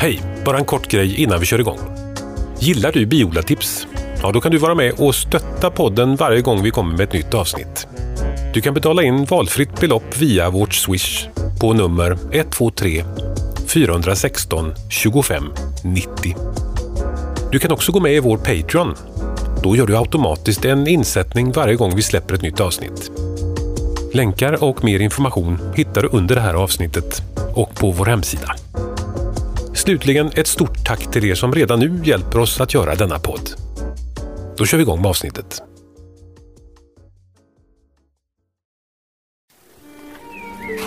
Hej! Bara en kort grej innan vi kör igång. Gillar du Biodlartips? Ja, då kan du vara med och stötta podden varje gång vi kommer med ett nytt avsnitt. Du kan betala in valfritt belopp via vårt Swish på nummer 123 416 25 90. Du kan också gå med i vår Patreon. Då gör du automatiskt en insättning varje gång vi släpper ett nytt avsnitt. Länkar och mer information hittar du under det här avsnittet och på vår hemsida. Slutligen ett stort tack till er som redan nu hjälper oss att göra denna podd. Då kör vi igång med avsnittet.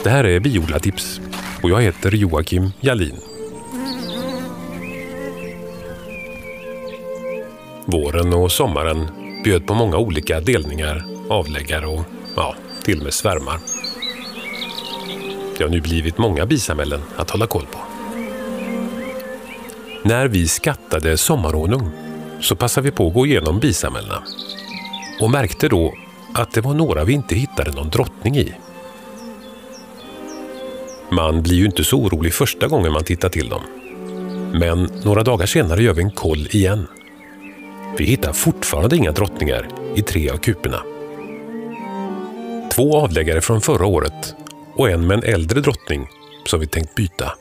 Det här är Biodlartips och jag heter Joakim Jalin. Våren och sommaren bjöd på många olika delningar, avläggare och ja, till och med svärmar. Det har nu blivit många bisamhällen att hålla koll på. När vi skattade sommarhonung så passade vi på att gå igenom bisamhällena och märkte då att det var några vi inte hittade någon drottning i. Man blir ju inte så orolig första gången man tittar till dem. Men några dagar senare gör vi en koll igen. Vi hittar fortfarande inga drottningar i tre av kuporna. Två avläggare från förra året och en med en äldre drottning som vi tänkt byta.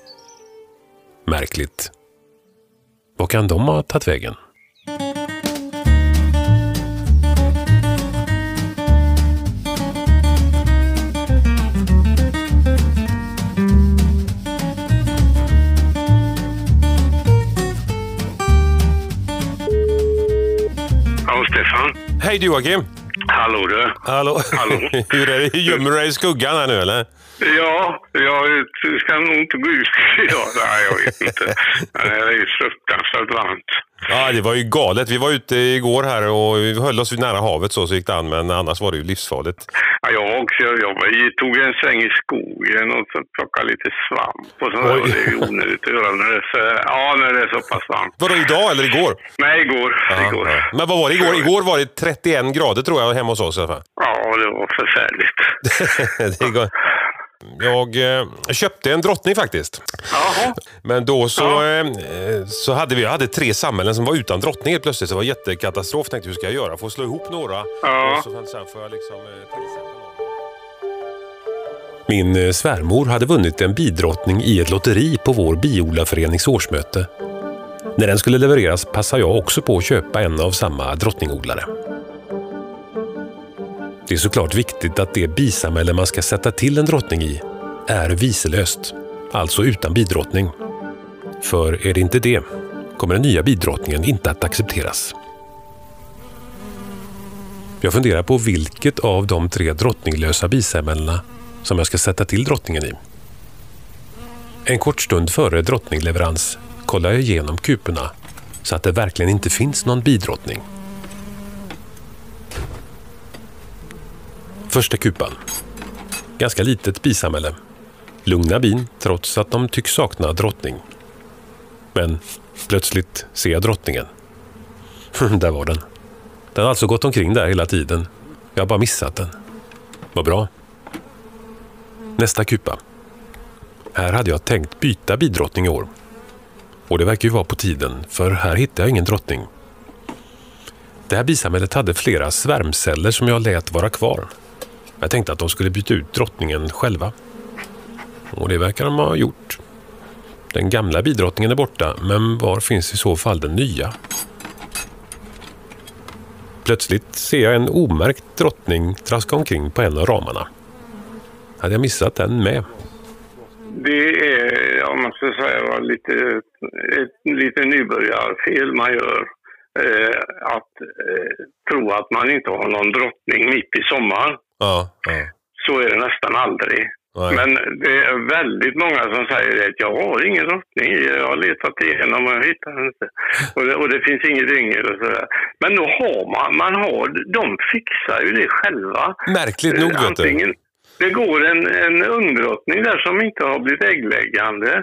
Märkligt. Vad kan de ha tagit vägen? Ja, Stefan. Hej du Joakim! Hallå du. Hallå! Hallå. Hur är det? Gömmer du dig i skuggan här nu eller? Ja, jag ska nog inte gå ut idag. Nej, jag vet inte. Det är fruktansvärt varmt. Ja, det var ju galet. Vi var ute igår här och vi höll oss nära havet så, så gick det an, men annars var det ju livsfarligt. Ja, jag också. Jag i- tog en sväng i skogen och så plockade lite svamp och sånt där. Och det är ju onödigt att göra när det är så, ja, när det är så pass varmt. Var det idag eller igår? Nej, igår. igår. Ja. Men vad var det igår? Igår var det 31 grader tror jag hemma hos oss i alla fall. Ja, det var förfärligt. det går. Jag eh, köpte en drottning faktiskt. Jaha. Men då så, Ja. eh, så hade vi jag hade tre samhällen som var utan drottning helt plötsligt. Så det var jättekatastrof. Tänkte hur ska jag göra? Får slå ihop några. Ja. Och så, sen får jag liksom eh. Min svärmor hade vunnit en bidrottning i ett lotteri på vår biodlarförenings årsmöte. När den skulle levereras passade jag också på att köpa en av samma drottningodlare. Det är såklart viktigt att det bisamhälle man ska sätta till en drottning i är viselöst, alltså utan bidrottning. För är det inte det kommer den nya bidrottningen inte att accepteras. Jag funderar på vilket av de tre drottninglösa bisamhällena som jag ska sätta till drottningen i. En kort stund före drottningleverans kollar jag igenom kuporna så att det verkligen inte finns någon bidrottning. Första kupan. Ganska litet bisamhälle. Lugna bin trots att de tycks sakna drottning. Men plötsligt ser jag drottningen. där var den. Den har alltså gått omkring där hela tiden. Jag har bara missat den. Vad bra. Nästa kupa. Här hade jag tänkt byta bidrottning i år. Och det verkar ju vara på tiden, för här hittar jag ingen drottning. Det här bisamhället hade flera svärmceller som jag lät vara kvar. Jag tänkte att de skulle byta ut drottningen själva. Och det verkar de ha gjort. Den gamla bidrottningen är borta, men var finns i så fall den nya? Plötsligt ser jag en omärkt drottning traska omkring på en av ramarna. Hade jag missat den med? Det är, om man ska säga, lite, ett lite nybörjarfel man gör. Eh, att eh, tro att man inte har någon drottning mitt i sommaren. Ja, ja. Så är det nästan aldrig. Nej. Men det är väldigt många som säger att jag har ingen drottning. Jag har letat igenom och jag hittar inte. Och det, och det finns inget yngel och sådär. Men då har man, man har, de fixar ju det själva. Märkligt nog, Eh, vet du. Antingen, det går en, en ungdrottning där som inte har blivit äggläggande.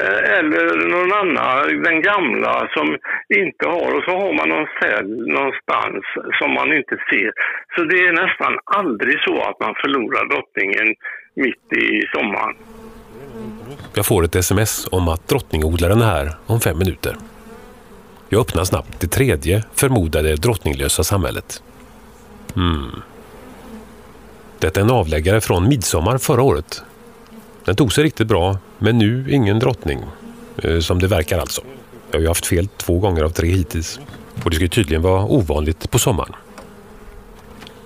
Eh, eller någon annan, den gamla som inte har. Och så har man någon cell någonstans som man inte ser. Så det är nästan aldrig så att man förlorar drottningen mitt i sommaren. Jag får ett sms om att drottningodlaren är här om fem minuter. Jag öppnar snabbt det tredje förmodade drottninglösa samhället. Hmm. Detta är en avläggare från midsommar förra året. Den tog sig riktigt bra, men nu ingen drottning. Eh, som det verkar alltså. Jag har ju haft fel två gånger av tre hittills. Och det ska tydligen vara ovanligt på sommaren.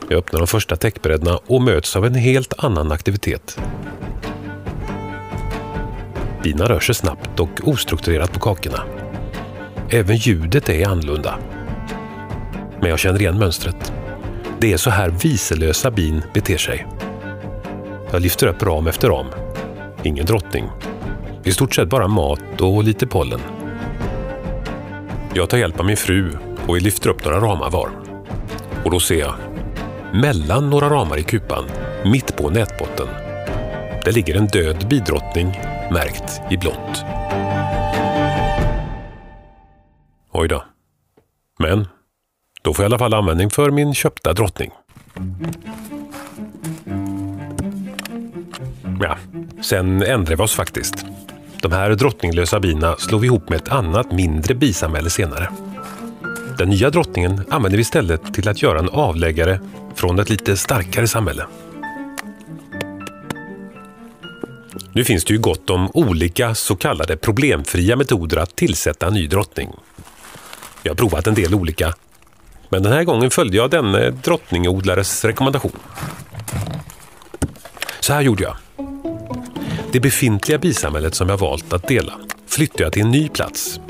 Jag öppnar de första täckbrädorna och möts av en helt annan aktivitet. Bina rör sig snabbt och ostrukturerat på kakorna. Även ljudet är annorlunda. Men jag känner igen mönstret. Det är så här viselösa bin beter sig. Jag lyfter upp ram efter ram. Ingen drottning. I stort sett bara mat och lite pollen. Jag tar hjälp av min fru och vi lyfter upp några ramar var. Och då ser jag, mellan några ramar i kupan, mitt på nätbotten, där ligger en död bidrottning märkt i blått. Oj då. Men då får jag i alla fall användning för min köpta drottning. Ja, sen ändrade vi oss faktiskt. De här drottninglösa bina slår vi ihop med ett annat mindre bisamhälle senare. Den nya drottningen använder vi istället till att göra en avläggare från ett lite starkare samhälle. Nu finns det ju gott om olika så kallade problemfria metoder att tillsätta en ny drottning. Jag har provat en del olika, men den här gången följde jag denne eh, drottningodlares rekommendation. Så här gjorde jag. Det befintliga bisamhället som jag valt att dela flyttar jag till en ny plats.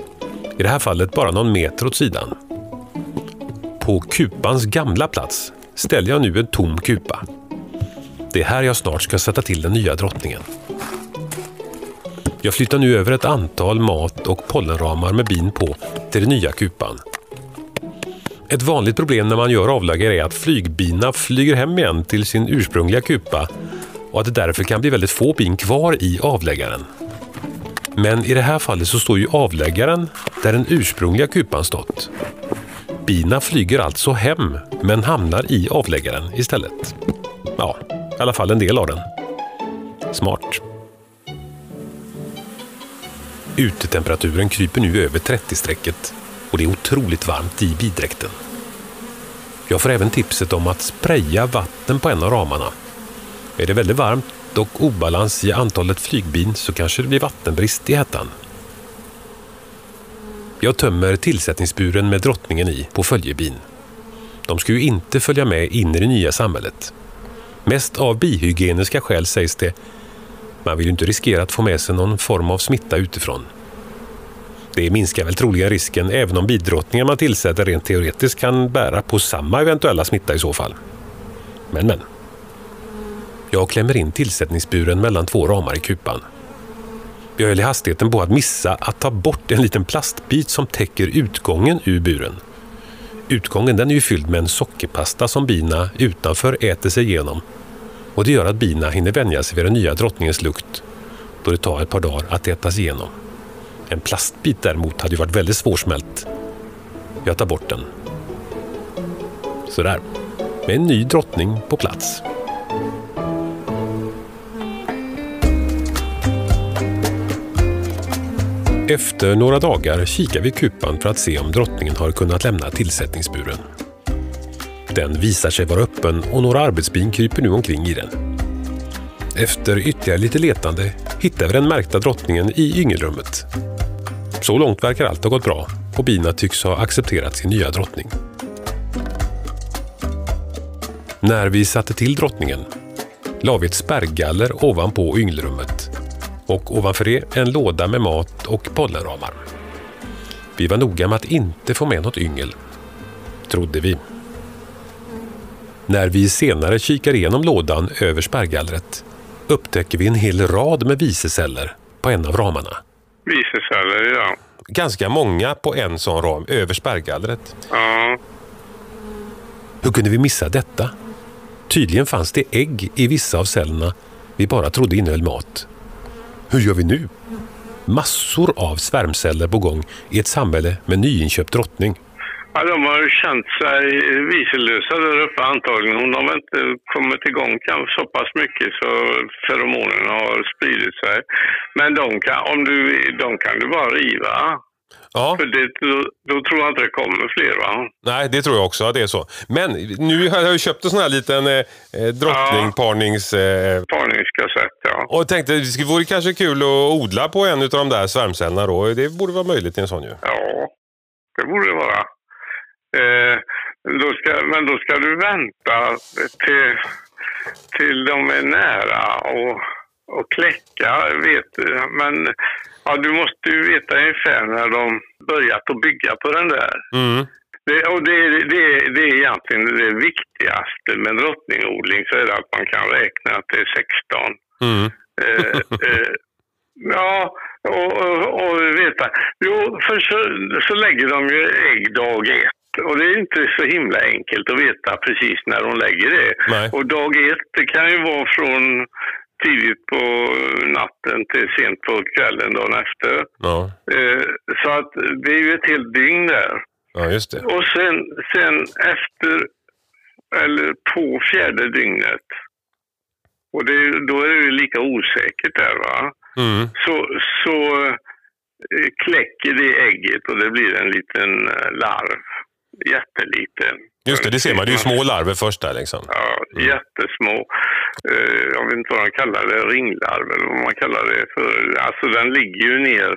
I det här fallet bara någon meter åt sidan. På kupans gamla plats ställer jag nu en tom kupa. Det är här jag snart ska sätta till den nya drottningen. Jag flyttar nu över ett antal mat och pollenramar med bin på till den nya kupan. Ett vanligt problem när man gör avläggare är att flygbina flyger hem igen till sin ursprungliga kupa och att det därför kan bli väldigt få bin kvar i avläggaren. Men i det här fallet så står ju avläggaren där den ursprungliga kupan stått. Bina flyger alltså hem men hamnar i avläggaren istället. Ja, i alla fall en del av den. Smart. Utetemperaturen kryper nu över 30-strecket och det är otroligt varmt i bidräkten. Jag får även tipset om att spraya vatten på en av ramarna. Är det väldigt varmt och obalans i antalet flygbin så kanske det blir vattenbrist i hettan. Jag tömmer tillsättningsburen med drottningen i på följebin. De ska ju inte följa med in i det nya samhället. Mest av bihygieniska skäl sägs det. Man vill ju inte riskera att få med sig någon form av smitta utifrån. Det minskar väl troligen risken även om bidrottningar man tillsätter rent teoretiskt kan bära på samma eventuella smitta i så fall. Men men. Jag klämmer in tillsättningsburen mellan två ramar i kupan. Jag höll i hastigheten på att missa att ta bort en liten plastbit som täcker utgången ur buren. Utgången den är ju fylld med en sockerpasta som bina utanför äter sig igenom. Och det gör att bina hinner vänja sig vid den nya drottningens lukt då det tar ett par dagar att ätas igenom. En plastbit däremot hade ju varit väldigt svårsmält. Jag tar bort den. Sådär. Med en ny drottning på plats. Efter några dagar kikar vi kupan för att se om drottningen har kunnat lämna tillsättningsburen. Den visar sig vara öppen och några arbetsbin kryper nu omkring i den. Efter ytterligare lite letande hittar vi den märkta drottningen i yngelrummet. Så långt verkar allt ha gått bra och bina tycks ha accepterat sin nya drottning. När vi satte till drottningen la vi ett spärrgaller ovanpå yngelrummet och ovanför det en låda med mat och pollenramar. Vi var noga med att inte få med något yngel, trodde vi. När vi senare kikar igenom lådan över spärrgallret upptäcker vi en hel rad med viseceller på en av ramarna. Viseceller, ja. Ganska många på en sån ram över spärrgallret. Ja. Hur kunde vi missa detta? Tydligen fanns det ägg i vissa av cellerna vi bara trodde innehöll mat. Hur gör vi nu? Massor av svärmceller på gång i ett samhälle med nyinköpt drottning. Ja, de har känt sig viselösa där uppe antagligen. De har inte kommit igång kanske så pass mycket så feromonerna har spridit sig. Men de kan, om du, de kan du bara riva. Ja, För det, då, då tror jag inte det kommer fler va? nej det tror jag också att det är så. Men nu har jag ju köpt en sån här liten eh, eh, drottningparnings... Eh, Parningskassett ja. och tänkte det vore kanske kul att odla på en av de där svärmcellerna då. Det borde vara möjligt i en sån ju. Ja, det borde det vara. Eh, då ska, men då ska du vänta till, till de är nära och, och kläcka. Vet du. Men ja, du måste ju veta ungefär när de börjat att bygga på den där. Mm. Det, och det, det, det är egentligen det viktigaste med drottningodling så är det att man kan räkna att det är 16. Mm. Eh, eh, ja, och, och, och veta. Jo, för så, så lägger de ju ägg dag ett. Och det är inte så himla enkelt att veta precis när de lägger det. Nej. Och dag ett, det kan ju vara från tidigt på till sent på kvällen dagen efter. Ja. Eh, så att det är ju ett helt dygn där. ja, just det. Och sen, sen efter, eller på fjärde dygnet, och det, då är det ju lika osäkert där va, Mm. så, så eh, kläcker det ägget och det blir en liten eh, larv. Jätteliten. Just det, det ser man. Det är ju små larver först där liksom. Ja, jättesmå. Eh, jag vet inte vad de kallar det, ringlarv eller vad man kallar det för. Alltså den ligger ju ner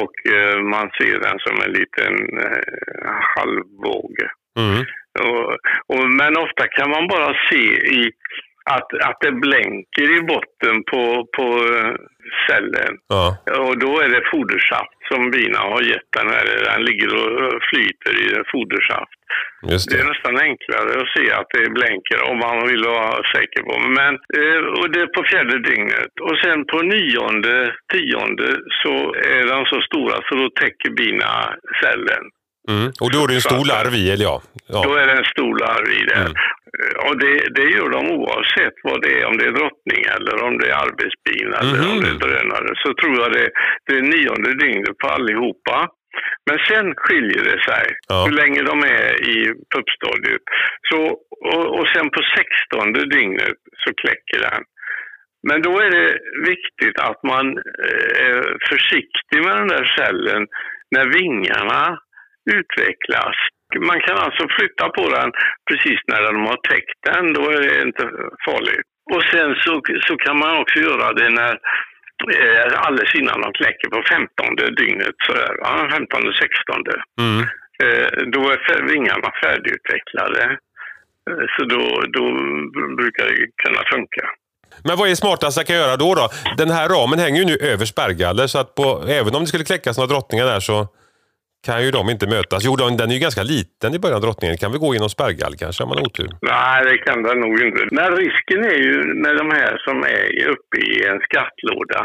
och eh, man ser den som en liten eh, halvbåge. Mm. Och, och, men ofta kan man bara se i att, att det blänker i botten på, på eh, cellen. Ja. Och då är det fodersaft som bina har gett den här. Den ligger och flyter i fodersaft. Just Det är det. nästan enklare att se att det blänker om man vill vara säker på. Men eh, och det är på fjärde dygnet. Och sen på nionde, tionde så är de så stora så då täcker bina cellen. Mm. Och då är det en stor larv i, eller ja. Då ja. är det en stor larv i det. Mm. Eh, Och det, det gör de oavsett vad det är, om det är drottning eller om det är arbetsbil eller Mhm. om det är drönare. Så tror jag det, det är nionde dygnet på allihopa. Men sen skiljer det sig Ja. hur länge de är i puppstadiet. Så, och, och sen på sextonde dygnet så kläcker den. Men då är det viktigt att man eh, är försiktig med den där cellen när vingarna utvecklas. Man kan alltså flytta på den precis när de har täckt den, då är det inte farligt. Och sen så, så kan man också göra det när eh, alldeles innan de kläcker på 15 dygnet, sådär, va? 15 16 Mm. eh, då är vingarna färdigutvecklade. Eh, Så då, då brukar det kunna funka. Men vad är smartast jag kan göra då? då? Den här ramen hänger ju nu över spärrgaller så att på, även om det skulle kläckas några drottningar där så kan ju de inte mötas. Jo, den den är ju ganska liten i början, drottningen. Kan vi gå genom spärrgall kanske om man har otur? Nej, det kan det nog inte. Men risken är ju med de här som är uppe i en skattlåda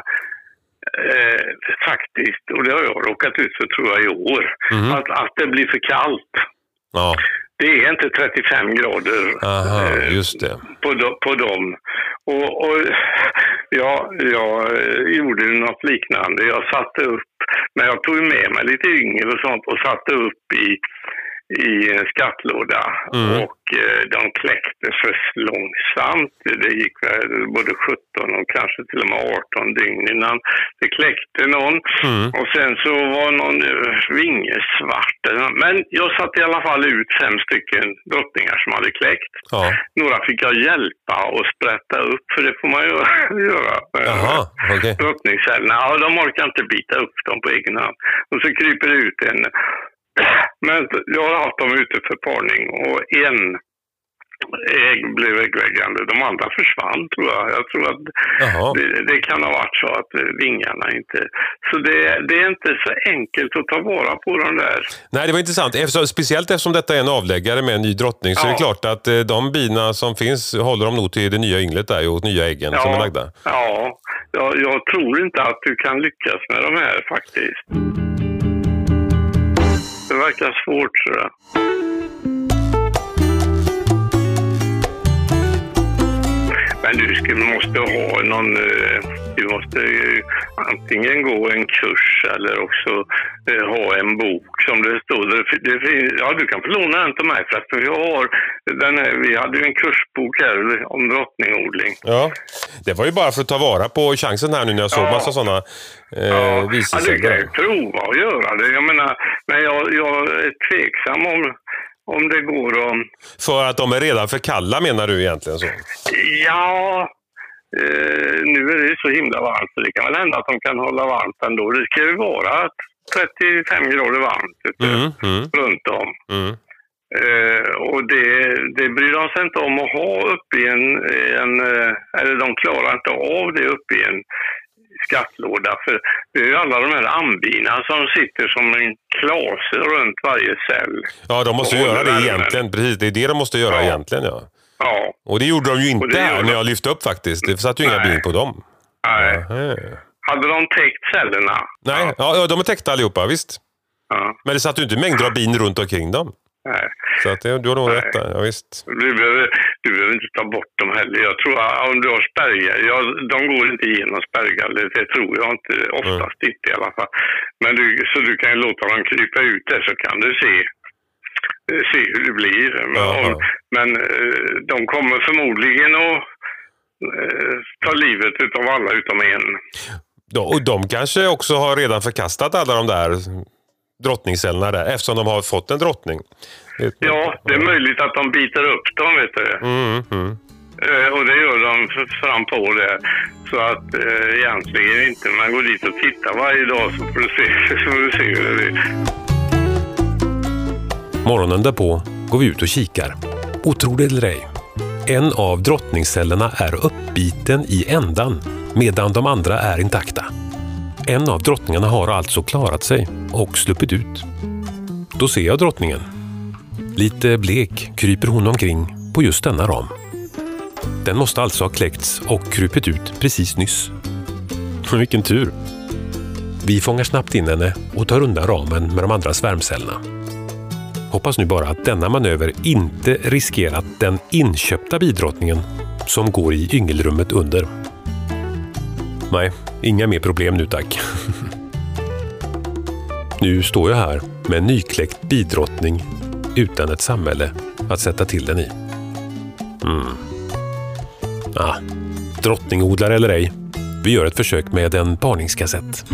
eh, faktiskt, och det har jag råkat ut för tror jag i år, Mhm. att, att det blir för kallt. Ja, Det är inte 35 grader aha, eh, just det. på, på dem. Och, och ja, jag eh, gjorde något liknande. Jag satte upp, men jag tog med mig lite yngel och sånt och satte upp i, i en skattlåda. Mm. Och eh, de kläckte för långsamt. Det gick både 17 och kanske till och med 18 dygn innan det kläckte någon. Mm. Och sen så var någon eh, vinge svart. Men jag satte i alla fall ut fem stycken drottningar som hade kläckt. Ja. Några fick jag hjälpa och sprätta upp, för det får man ju göra. Jaha, okej. Drottningcellerna, ja, de orkar inte bita upp dem på egen hand. Och så kryper det ut en... Men jag har haft dem ute för parning och en ägg blev äggläggande. De andra försvann tror jag. Jag tror att det, det kan ha varit så att vingarna inte... Så det, det är inte så enkelt att ta vara på de där. Nej, det var intressant. Eftersom, speciellt eftersom detta är en avläggare med en ny drottning så är det Ja. klart att eh, de bina som finns håller de nog till det nya ynglet där och nya äggen som är lagda. Ja, jag, jag tror inte att du kan lyckas med de här faktiskt. Det verkar svårt tror jag. Men du skulle, måste ha någon, eh, du måste ju antingen gå en kurs eller också eh, ha en bok som det står. Det, ja, du kan få låna den till mig förresten. Jag har den här, vi hade ju en kursbok här om drottningodling. Ja, det var ju bara för att ta vara på chansen här nu när jag såg Ja. massa sådana eh, Ja, ja, du kan ju prova att göra det. Jag menar, men jag, jag är tveksam om, om det går att... För att de är redan för kalla menar du egentligen så? Ja, eh, nu är det ju så himla varmt så det kan väl hända att de kan hålla varmt ändå. Det ska ju vara 35 grader varmt ute, Mm, mm, runt om. mm. Eh, och det, det bryr de sig inte om att ha uppe i en, en... eh, Eller de klarar inte av det uppe i en skattlåda. För det är ju alla de här ambina som sitter som en klase runt varje cell. Ja, de måste göra det egentligen. Precis, det är det de måste göra Ja. egentligen. Ja. Ja, Och det gjorde de ju inte här när jag lyfte upp faktiskt. Det satt ju inga bin på dem. nej. Nähä. Hade de täckt cellerna? Nej, ja, ja, de är täckta allihopa, visst. Ja, Men det satt ju inte mängder av bin runt omkring dem. nej. Så att det, du har nog Nej. rätt där. Ja, visst. Du behöver, du behöver inte ta bort dem heller. Jag tror att om du har spärgar, ja, de går inte igenom spärgar, det, det tror jag inte. Oftast inte i alla fall. Men du, så du kan ju låta dem krypa ut där så kan du se, se hur det blir. Men, Ja, om, ja. men eh, de kommer förmodligen att eh, ta livet utav alla utom en. Och de kanske också har redan förkastat alla de där drottningscellerna där eftersom de har fått en drottning. Ja, det är möjligt att de biter upp dem, vet du. Mm, mm. Eh, och det gör de fram på det. Så att eh, egentligen inte, man går dit och tittar varje dag så får du se, så får du se hur det är. Morgonen därpå går vi ut och kikar. Och tro det eller ej, en av drottningcellerna är uppbiten i ändan medan de andra är intakta. En av drottningarna har alltså klarat sig och sluppit ut. Då ser jag drottningen. Lite blek kryper hon omkring på just denna ram. Den måste alltså ha kläckts och krupit ut precis nyss. Vilken tur! Vi fångar snabbt in henne och tar undan ramen med de andra svärmcellerna. Hoppas nu bara att denna manöver inte riskerat den inköpta bidrottningen som går i yngelrummet under. Nej, inga mer problem nu tack. nu står jag här med en nykläckt bidrottning utan ett samhälle att sätta till den i. Mm. Ah, drottningodlare eller ej, vi gör ett försök med en parningskassett.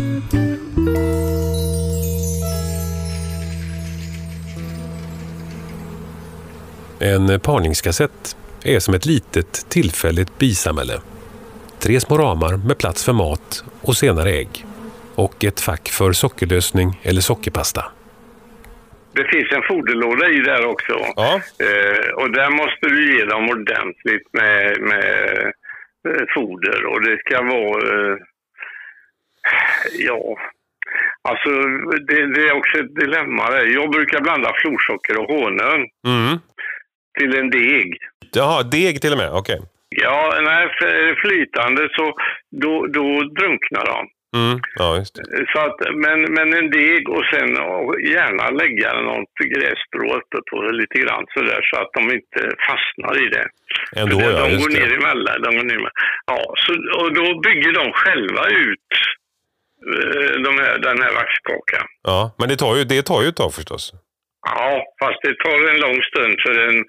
En parningskassett är som ett litet tillfälligt bisamhälle. Tre små ramar med plats för mat och senare ägg. Och ett fack för sockerlösning eller sockerpasta. Det finns en foderlåda i där också. Ja. Eh, och där måste du ge dem ordentligt med, med eh, foder. Och det ska vara... Eh, ja... Alltså, det, det är också ett dilemma. Jag brukar blanda florsocker och honung Mm. Till en deg. Jaha, deg till och med. Okej. Ja, när det är flytande så då, då drunknar de. Mm. Ja, just det. Så att, men, men en deg och sen och gärna lägga något grässtrå uppe på det lite grann sådär så att de inte fastnar i det. Ändå För ja, de går ner det. emellan. De går ner emellan. Ja, så, och då bygger de själva ut eh, de här, den här vaxkakan. Ja, men det tar ju, det tar ju ett tag förstås. Ja, fast det tar en lång stund för en,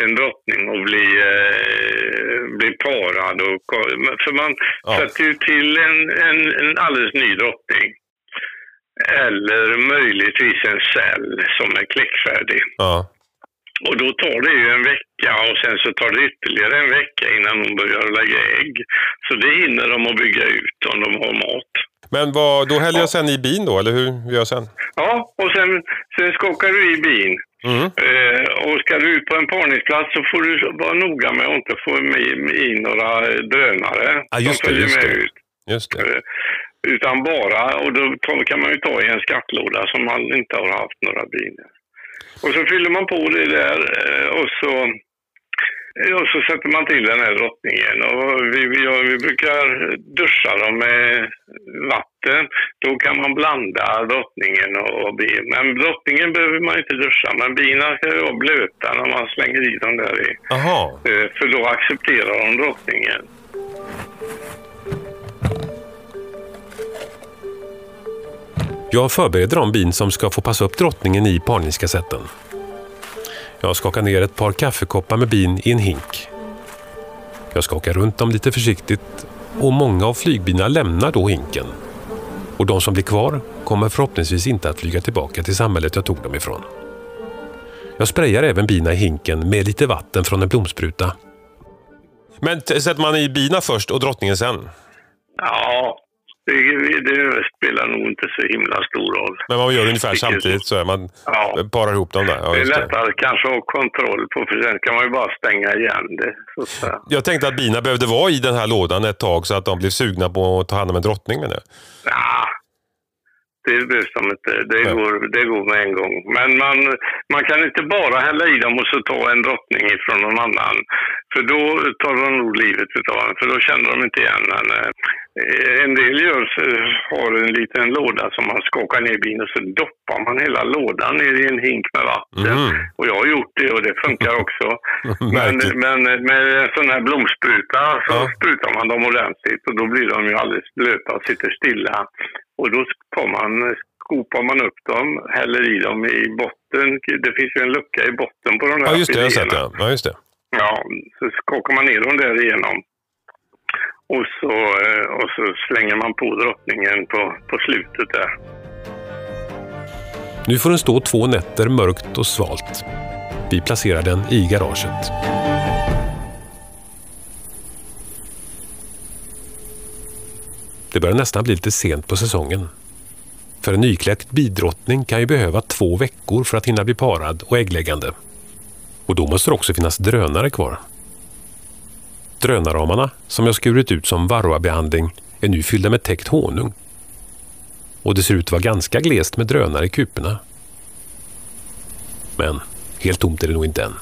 en drottning att bli, eh, bli parad. Och, för man Ja. sätter ju till en, en, en alldeles ny drottning. Eller möjligtvis en cell som är kläckfärdig. Ja. Och då tar det ju en vecka och sen så tar det ytterligare en vecka innan de börjar lägga ägg. Så det hinner de att bygga ut om de har mat. Men vad, då häller jag sen i bin då, eller hur gör jag sen? Ja, och sen, sen skakar du i bin. Mm. Eh, och ska du ut på en parningsplats så får du vara noga med att inte få med, in några drönare Ja, just det, följer just med det. ut. Just det. Eh, utan bara, och då kan man ju ta i en skattlåda som man inte har haft några bin. Och så fyller man på det där eh, och så, och så sätter man till den här drottningen. Och vi, vi, ja, vi brukar duscha dem med vatten. Då kan man blanda drottningen och, bin. Men drottningen behöver man inte duscha, men bina ska ju vara blöta när man slänger i dem där i. Jaha. Eh, För då accepterar de drottningen. Jag förbereder de bin som ska få passa upp drottningen i parningskassetten. Jag skakar ner ett par kaffekoppar med bin i en hink. Jag skakar runt dem lite försiktigt och många av flygbina lämnar då hinken. Och de som blir kvar kommer förhoppningsvis inte att flyga tillbaka till samhället jag tog dem ifrån. Jag sprayar även bina i hinken med lite vatten från en blomspruta. Men sätter man i bina först och drottningen sen? Ja, det, det, spelar nog inte så himla stor roll. Men man gör ungefär Vilket- samtidigt så är man Ja. parar ihop dem där. Ja, det är just det. lättare kanske att ha kontroll på, för sen kan man ju bara stänga igen det. Jag tänkte att bina behövde vara i den här lådan ett tag så att de blev sugna på att ta hand om en drottning med det. Ja, det behövs de inte. Det Ja. går, det går med en gång. Men man, man kan inte bara hälla i dem och så ta en drottning ifrån någon annan. För då tar de nog livet utav en, för då känner de inte igen en. En del gör, har en liten låda som man skakar ner bin och så doppar man hela lådan ner i en hink med vatten. Mhm. Och jag har gjort det och det funkar också. men, men med en sån här blomspruta så Ja. sprutar man dem ordentligt och då blir de ju alldeles blöta och sitter stilla. Och då tar man, skopar man upp dem, häller i dem i botten. Det finns ju en lucka i botten på de där Ja, just det. Jag har sett det. Ja, just det. Ja, så skakar man ner dem där igenom. Och så, eh, och så slänger man på drottningen på, på slutet där. Nu får den stå två nätter mörkt och svalt. Vi placerar den i garaget. Det börjar nästan bli lite sent på säsongen. För en nykläckt bidrottning kan ju behöva två veckor för att hinna bli parad och äggläggande. Och då måste det också finnas drönare kvar. Drönarramarna, som jag skurit ut som varroabehandling, är nu fyllda med täckt honung. Och det ser ut att vara ganska glest med drönare i kuporna. Men helt tomt är det nog inte än.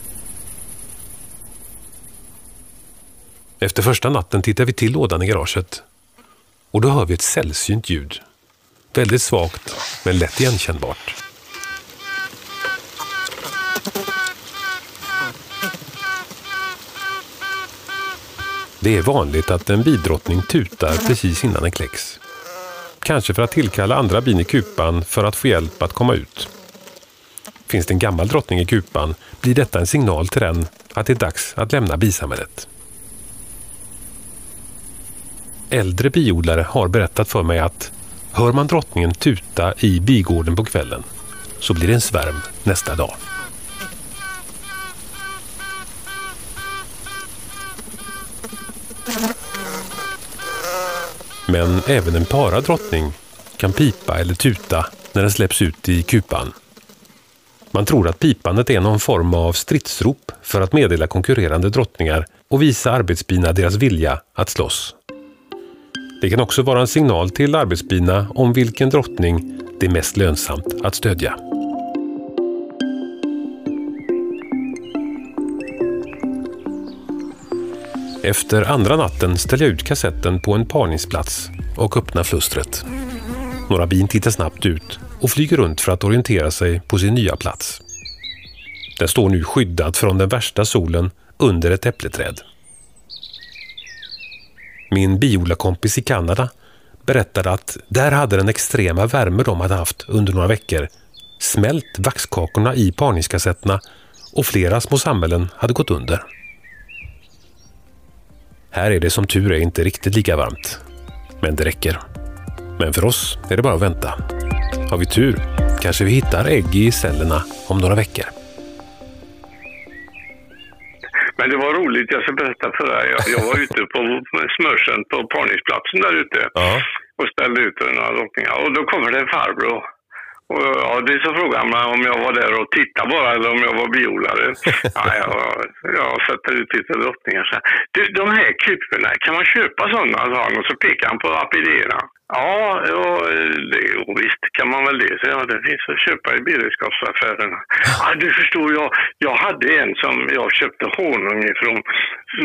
Efter första natten tittar vi till lådan i garaget. Och då hör vi ett sällsynt ljud. Väldigt svagt, men lätt igenkännbart. Det är vanligt att en bidrottning tutar precis innan den kläcks. Kanske för att tillkalla andra bin i kupan för att få hjälp att komma ut. Finns det en gammal drottning i kupan blir detta en signal till den att det är dags att lämna bisamhället. Äldre biodlare har berättat för mig att hör man drottningen tuta i bigården på kvällen så blir det en svärm nästa dag. Men även en paradrottning kan pipa eller tuta när den släpps ut i kupan. Man tror att pipandet är någon form av stridsrop för att meddela konkurrerande drottningar och visa arbetsbina deras vilja att slåss. Det kan också vara en signal till arbetsbina om vilken drottning det är mest lönsamt att stödja. Efter andra natten ställer jag ut kassetten på en parningsplats och öppnar flustret. Några bin tittar snabbt ut och flyger runt för att orientera sig på sin nya plats. Den står nu skyddad från den värsta solen under ett äppleträd. Min biodlarkompis i Kanada berättade att där hade den extrema värme de hade haft under några veckor smält vaxkakorna i parningskassetterna och flera små samhällen hade gått under. Här är det som tur är inte riktigt lika varmt. Men det räcker. Men för oss är det bara att vänta. Har vi tur kanske vi hittar ägg i cellerna om några veckor. Men det var roligt, jag ska berätta för dig. Jag, jag var ute på smörsen på parningsplatsen där ute Ja, och ställde ut några drottningar. Och då kommer det en farbror. Ja, det så frågade mig om jag var där och tittade bara eller om jag var biodlare. ja, jag, jag sätter ut lite drottningar. Så. Du, de här kuporna, kan man köpa sådana? sa han och så pekade han på Apidera. Ja, ja det, jo, visst kan man väl det. Ja, det finns att köpa i beredskapsaffärerna. Ja, du förstår, jag, jag hade en som jag köpte honung ifrån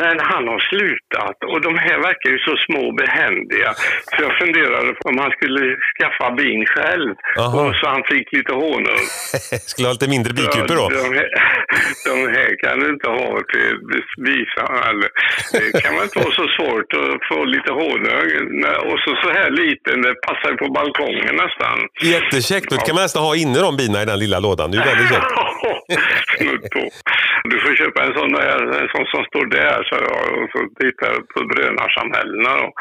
Men han har slutat och de här verkar ju så små och behändiga. Så jag funderade på om han skulle skaffa bin själv. Aha. Och så han fick lite honung. Skulle ha lite mindre bikupor då? De, här, de här kan du inte ha till bisa. Eller, det kan man inte vara så svårt att få lite honung. Och så, så här liten, det passar ju på balkongen nästan. Jättekäckt. Då kan man nästan ha inne de bina i den lilla lådan. Det är ju väldigt käckt. Du får köpa en sån, där, en sån som står där, så jag. Och så tittar jag på drönarsamhällena. Och,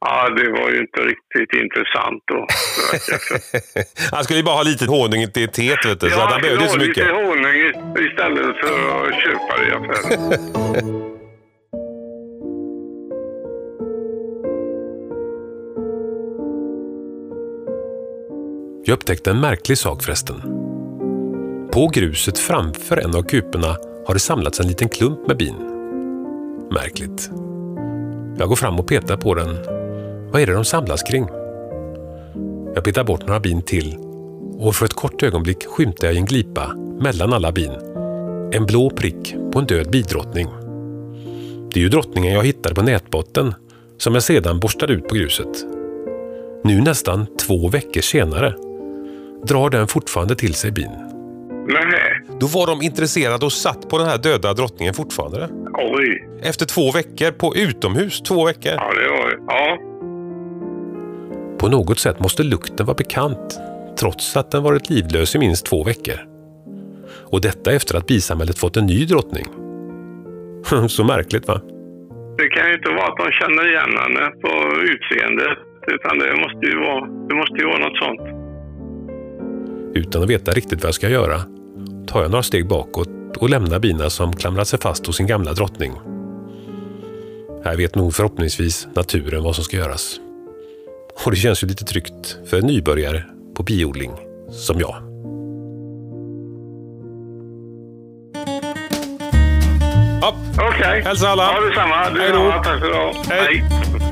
ja, det var ju inte riktigt intressant då. han skulle ju bara ha lite honung till teet, vet du. Så ja, att han behövde inte så mycket. lite honung istället för att köpa det i affären. Jag upptäckte en märklig sak förresten. På gruset framför en av kuporna har det samlats en liten klump med bin. Märkligt. Jag går fram och petar på den. Vad är det de samlas kring? Jag petar bort några bin till och för ett kort ögonblick skymtar jag i en glipa mellan alla bin en blå prick på en död bidrottning. Det är ju drottningen jag hittade på nätbotten som jag sedan borstade ut på gruset. Nu nästan två veckor senare drar den fortfarande till sig bin. Nej. Då var de intresserade och satt på den här döda drottningen fortfarande. Oj. Efter två veckor, på utomhus två veckor. Ja, det var Ja. På något sätt måste lukten vara bekant, trots att den varit livlös i minst två veckor. Och detta efter att bisamhället fått en ny drottning. Så märkligt va? Det kan ju inte vara att de känner igen henne på utseendet, utan det måste ju vara, det måste ju vara något sånt. Utan att veta riktigt vad jag ska göra tar jag några steg bakåt och lämnar bina som klamrat sig fast hos sin gamla drottning. Här vet nog förhoppningsvis naturen vad som ska göras. Och det känns ju lite tryggt för en nybörjare på biodling som jag. Ja, Okej. Hälsa alla. Ja, detsamma. Hej då. Ja, tack för idag. Hej. Hej.